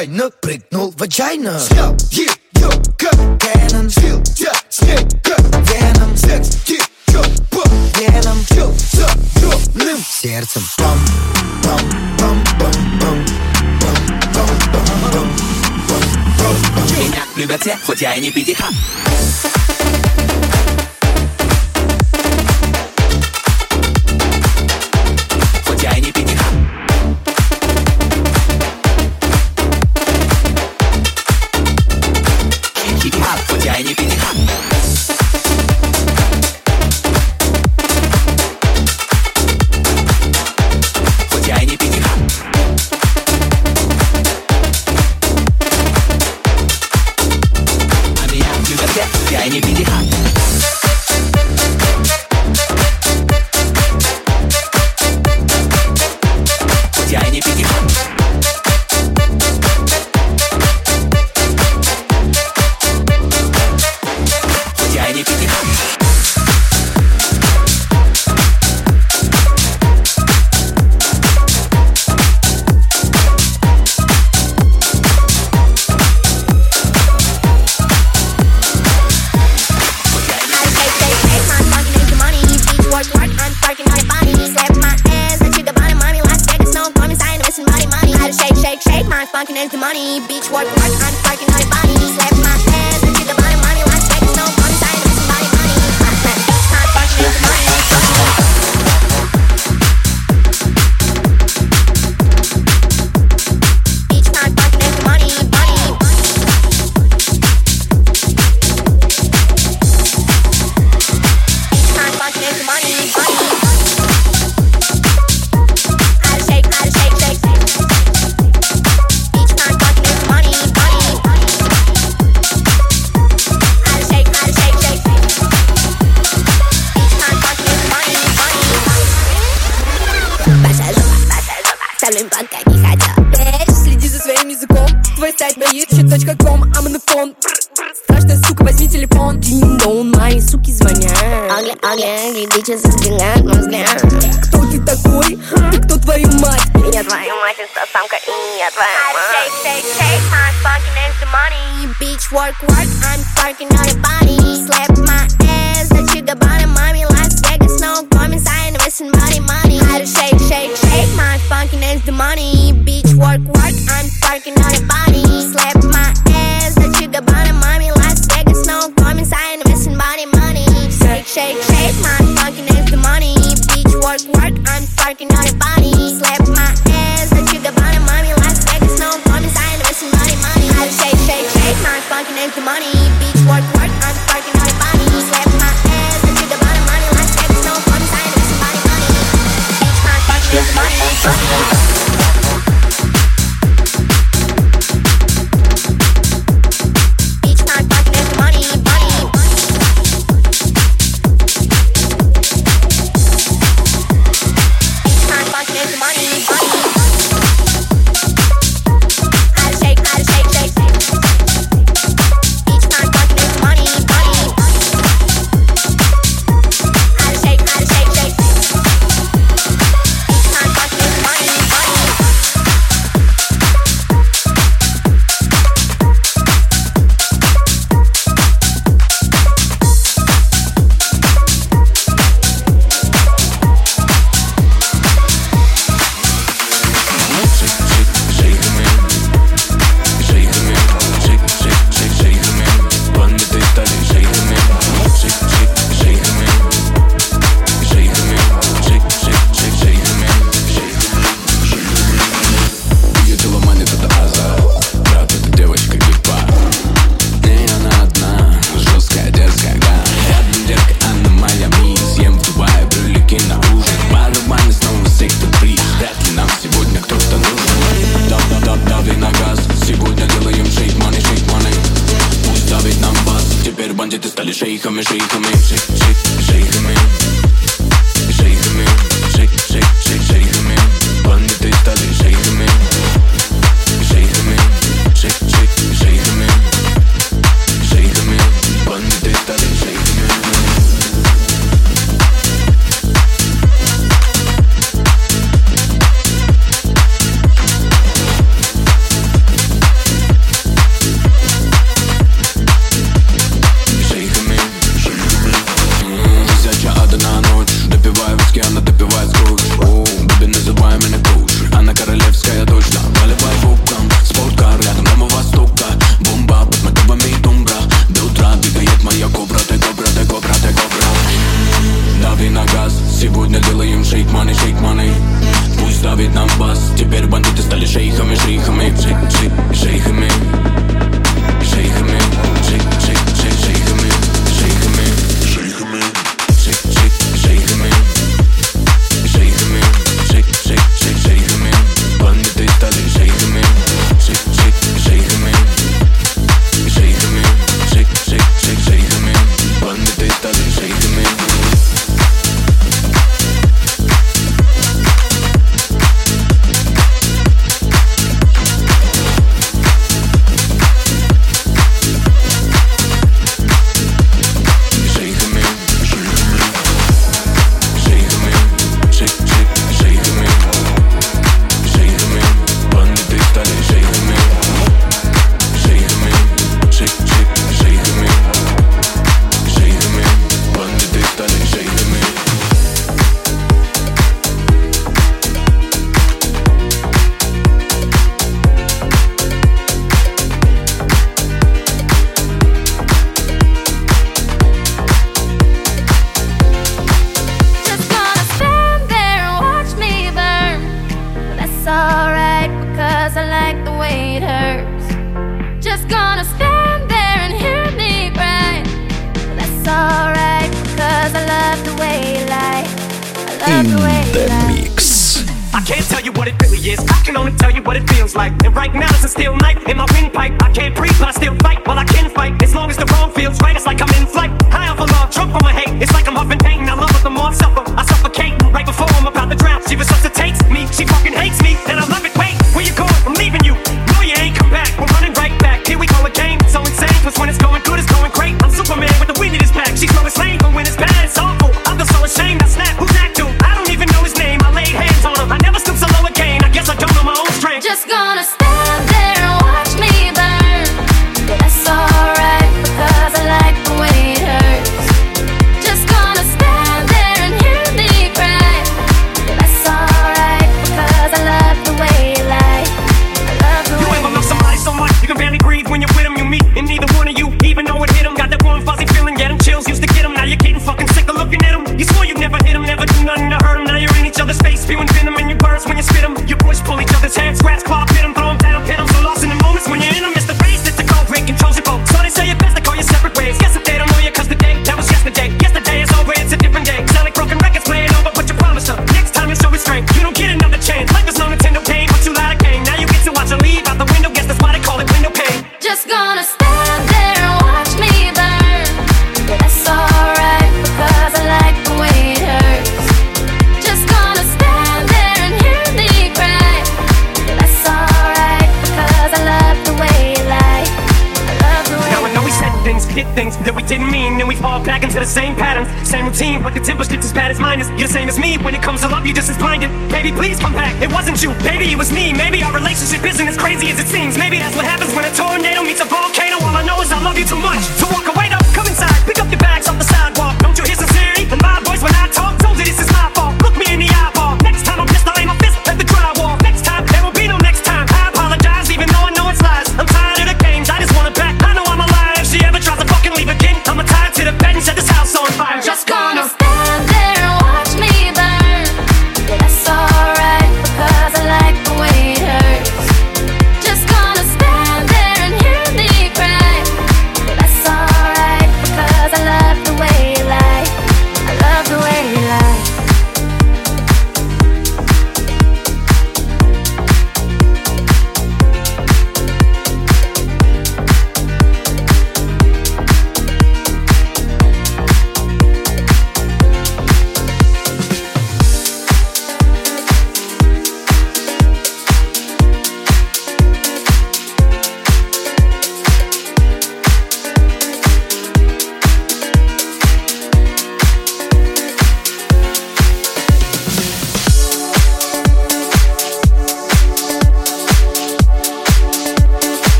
Чайно прыгнул в отчаянно. Снял ее как Кэнон Слил тебя с ней как Веном. Секс течет по венам Чел с огромным сердцем. Пам, пам, пам, пам, пам Меня любят все, хоть я и не пятиха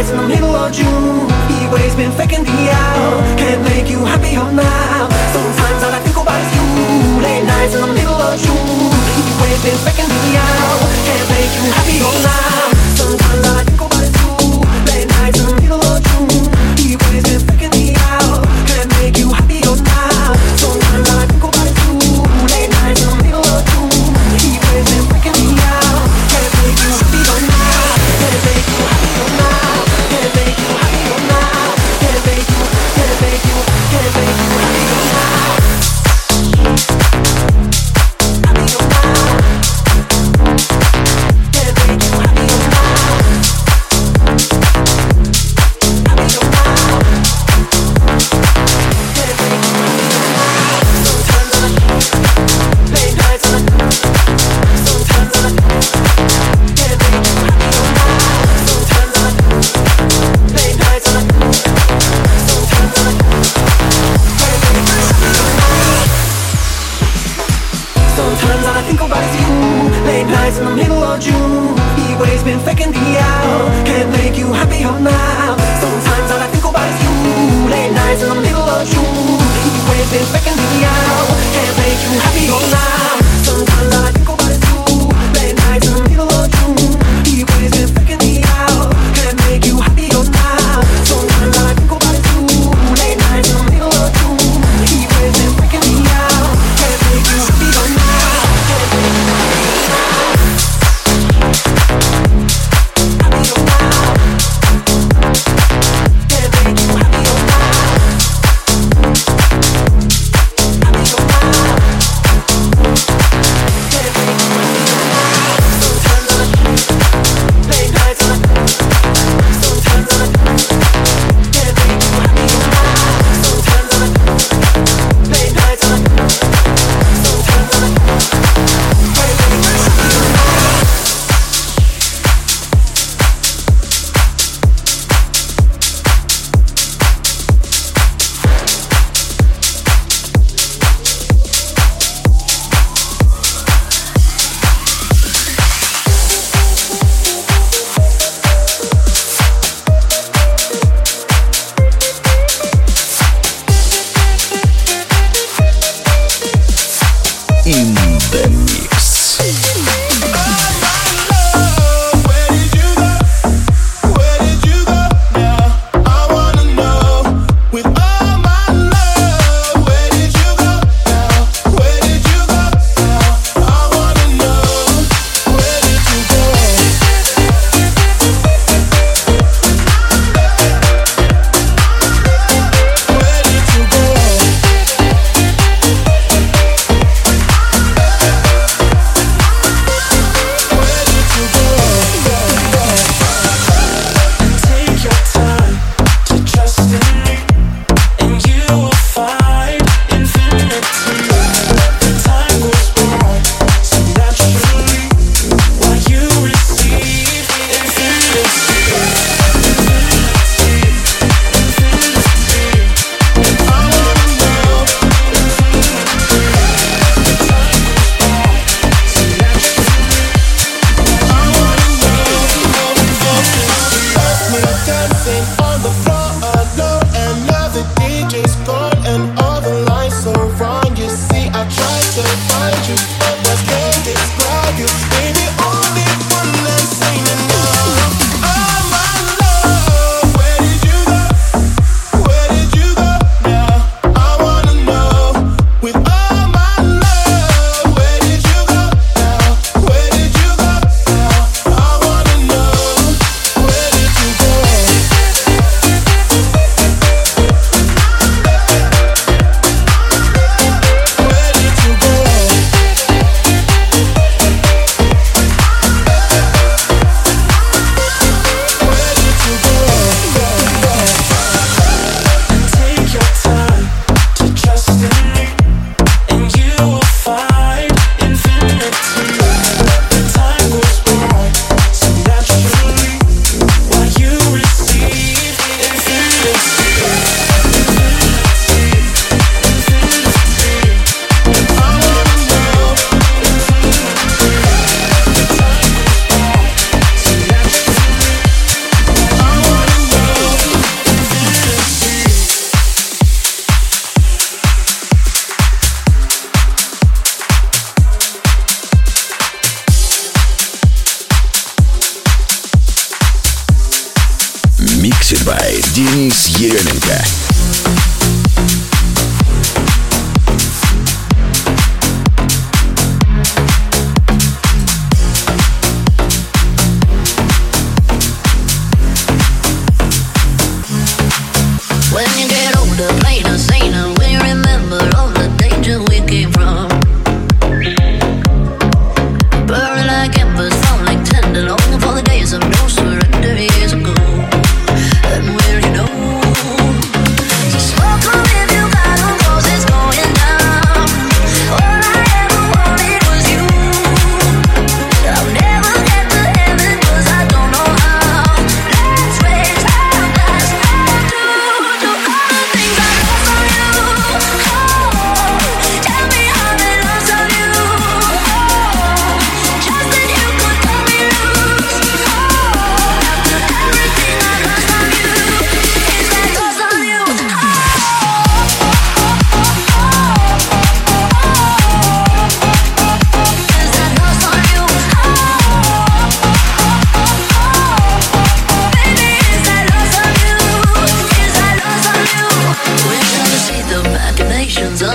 nights in the middle of June. He been faking me out Can't make you happier now. Sometimes all I think about is you. Late nights in the middle of June. He been faking me out Can't make you happier now.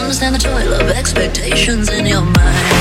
understand the toil of expectations in your mind.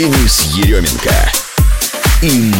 Денис Еременко. In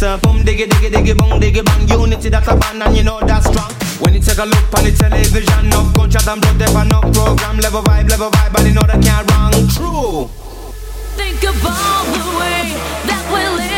it's a boom diggy diggy diggy boom diggy bang. Unity that's a band and you know that's strong. When you take a look on the television No gunshot and blood there no program. Level vibe, level vibe and you know that can't wrong True. Think of all the way that we live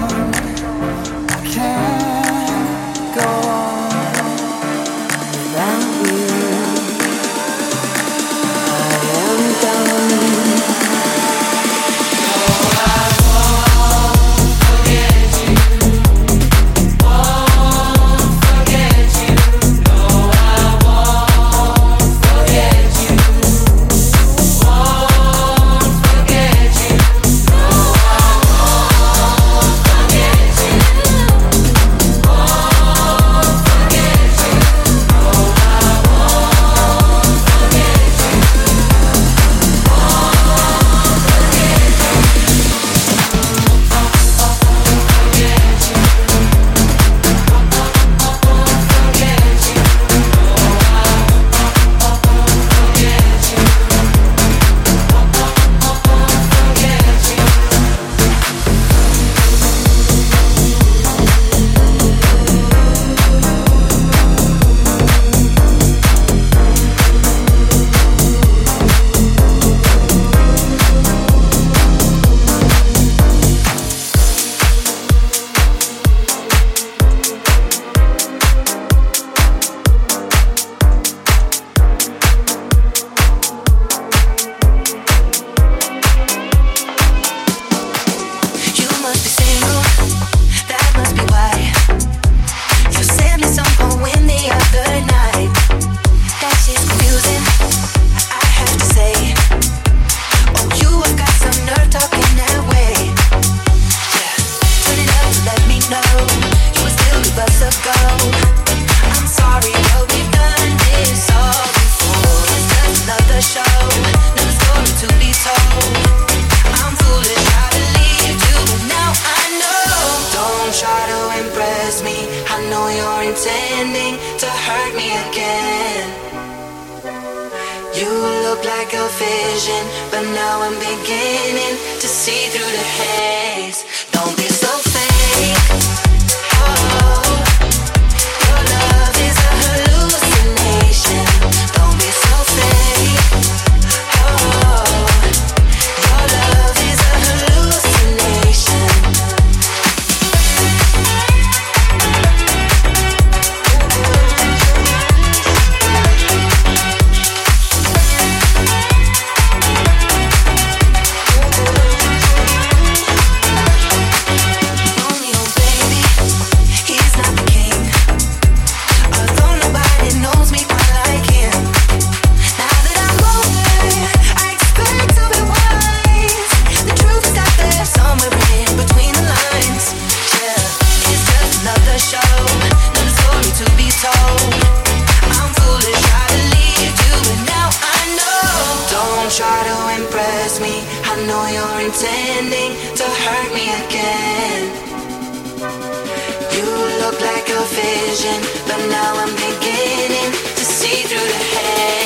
I know you're intending to hurt me again. You look like a vision, but now I'm beginning to see through the head.